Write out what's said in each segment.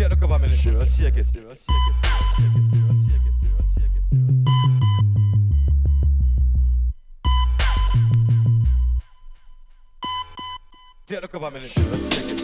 Tell look over me, shake it, shake it, shake it, shake it, shake it. Tell look over me, shake it.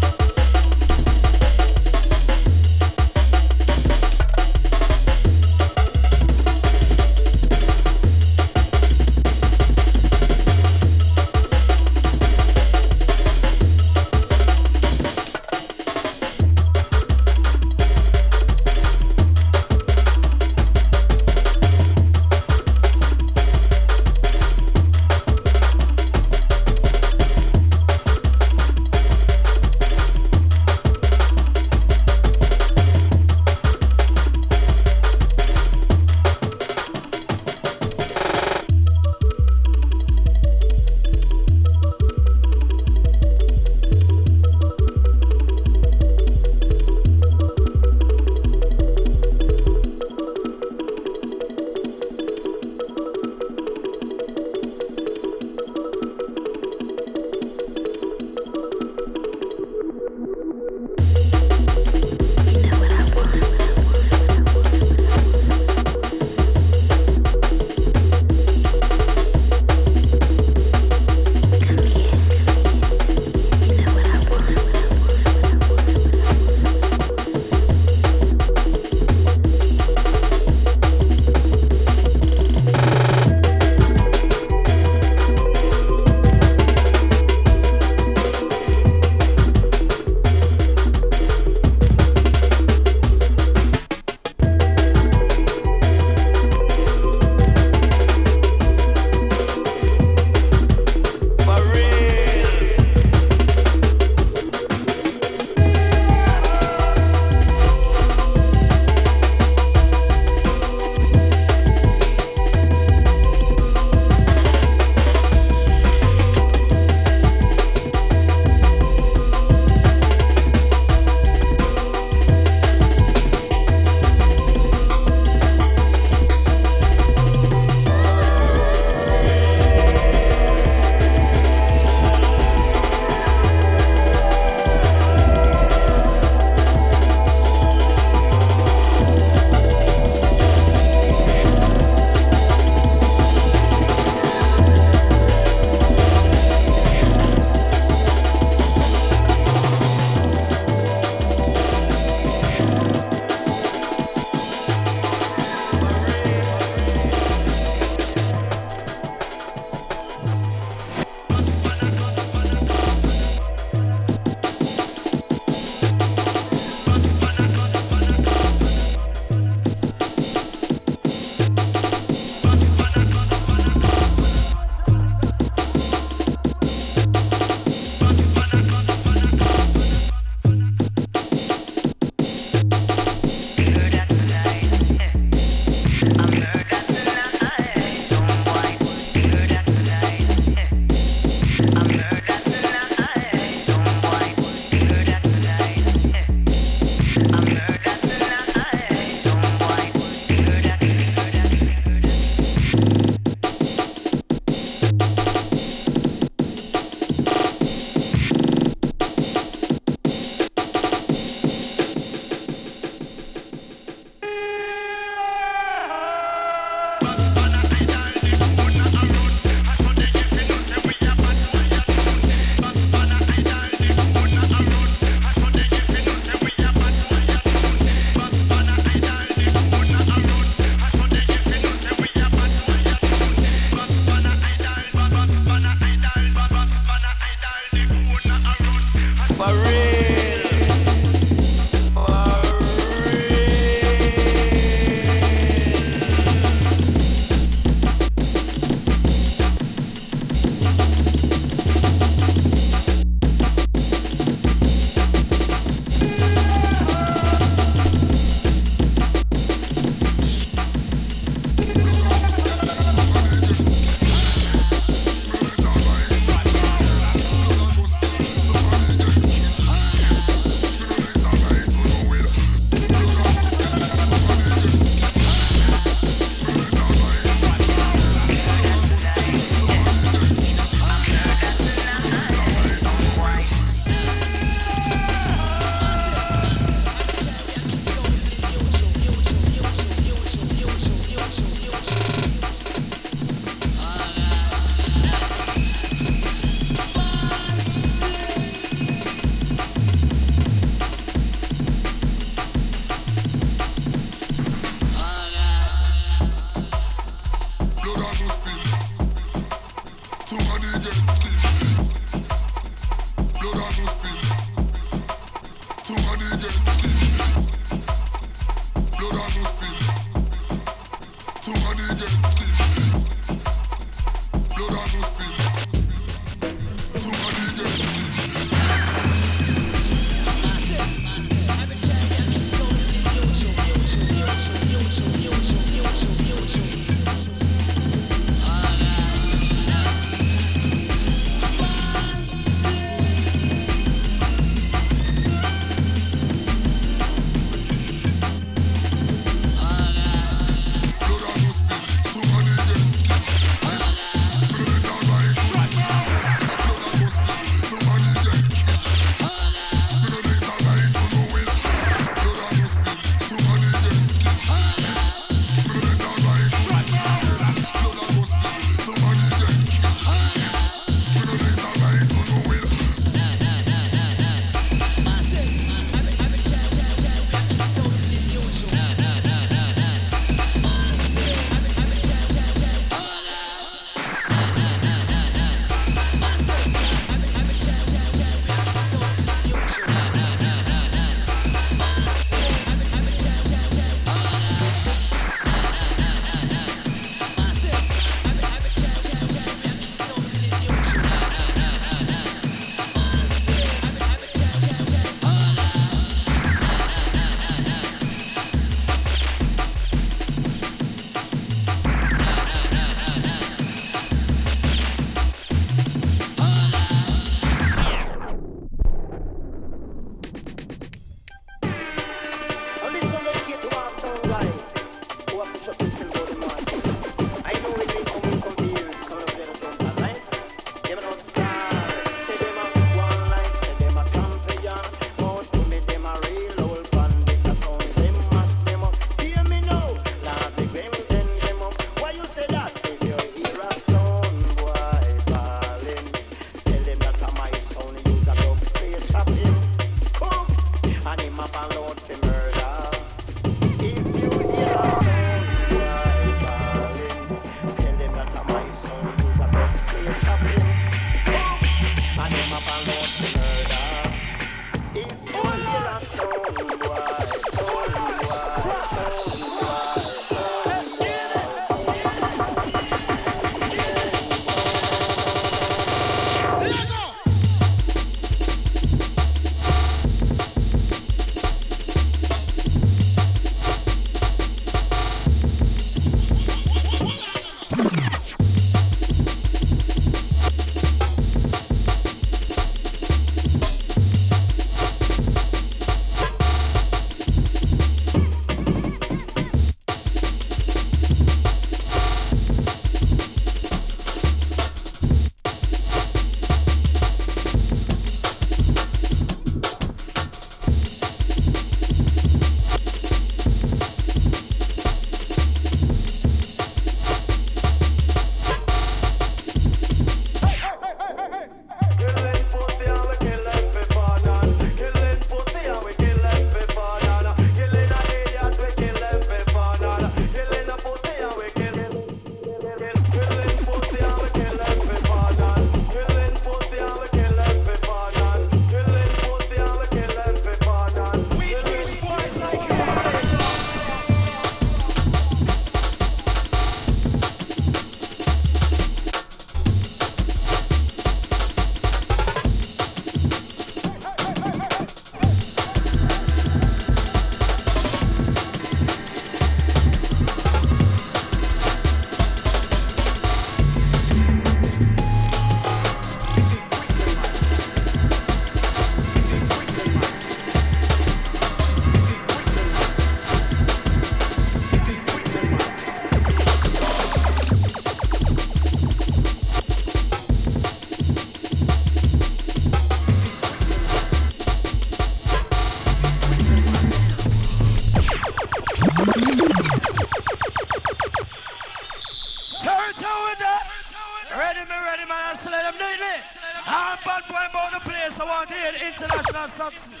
International success.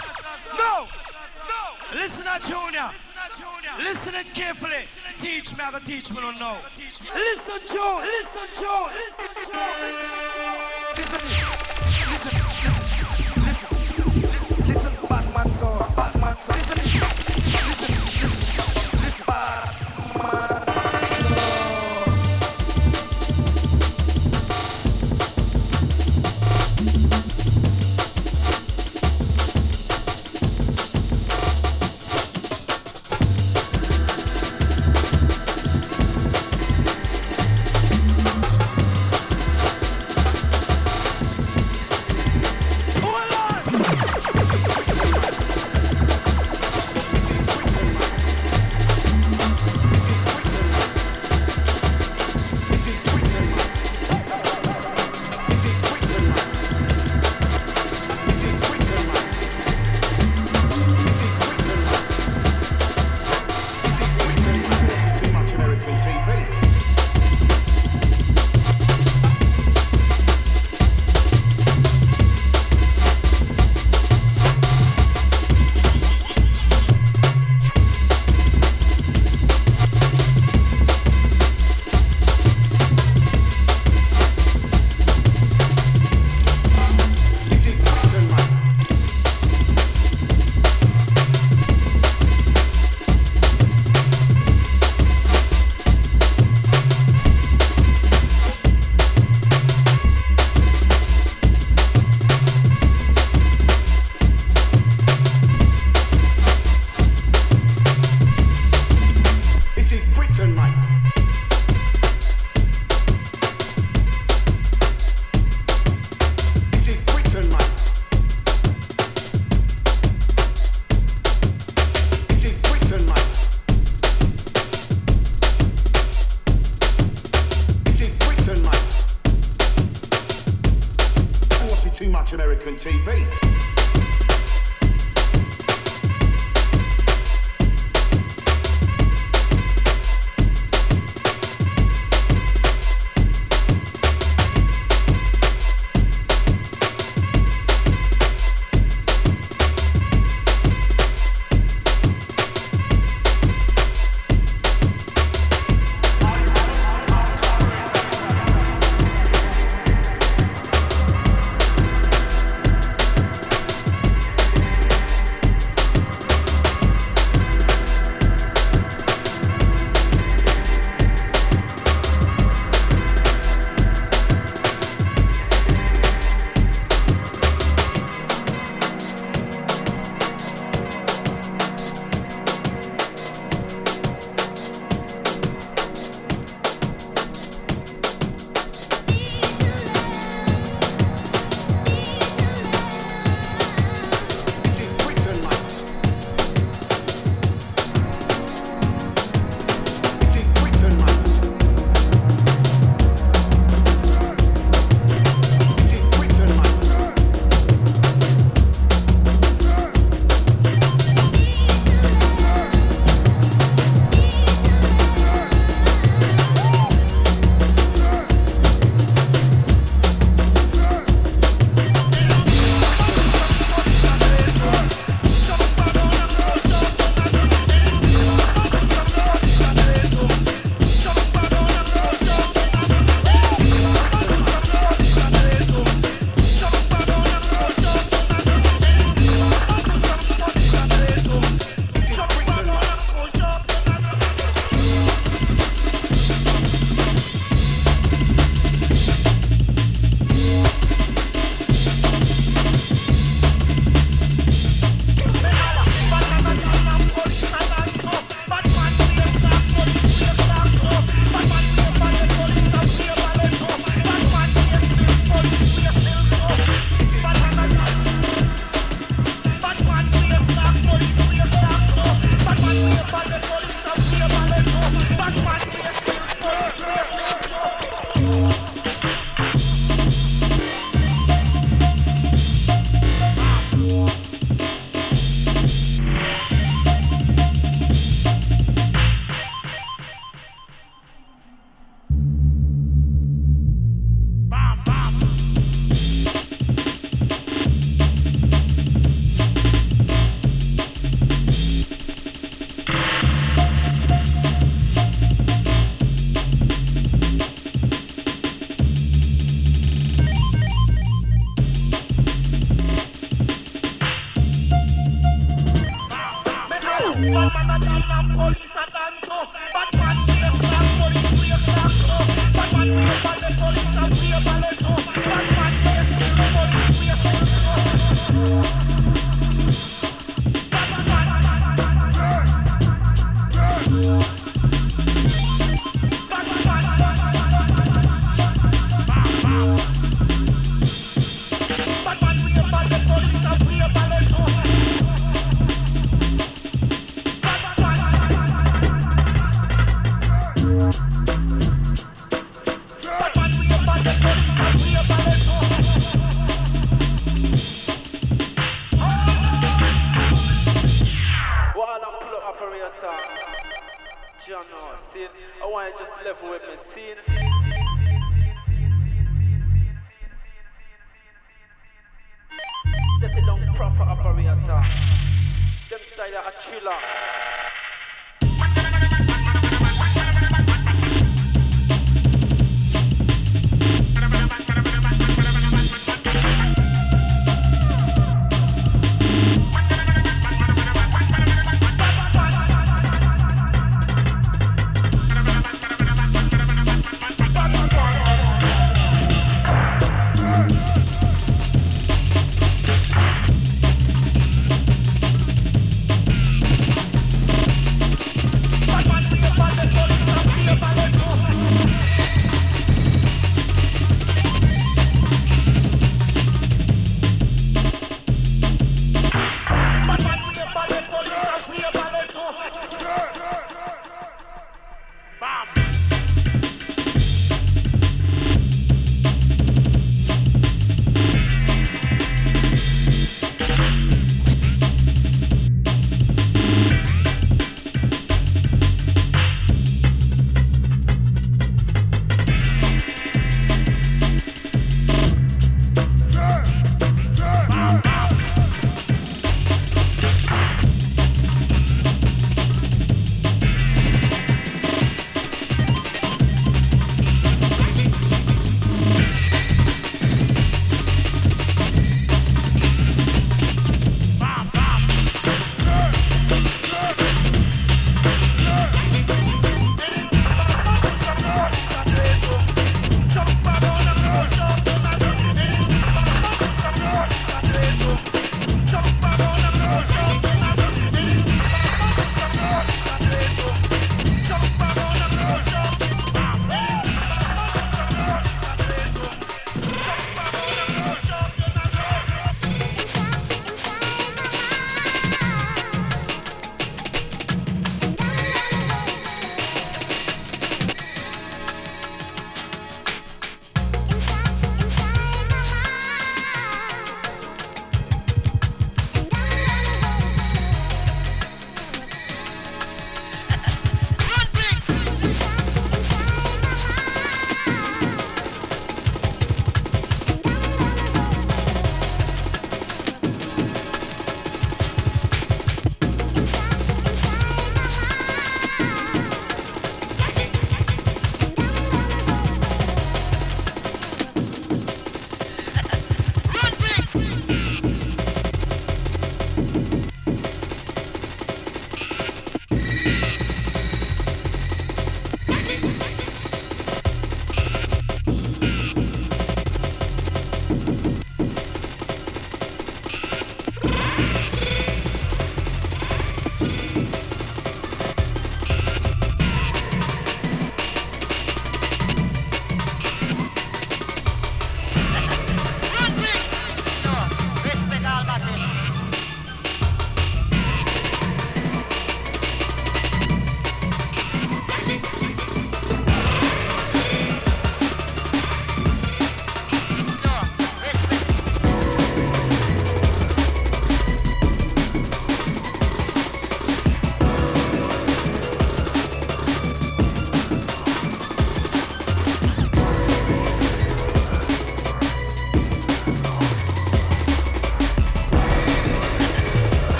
No! No! Listen to Junior. Listen it carefully. Teach me, I gotta teach me, don't know. Listen, Joe. Listen, Joe. Listen. Too American TV.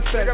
Say,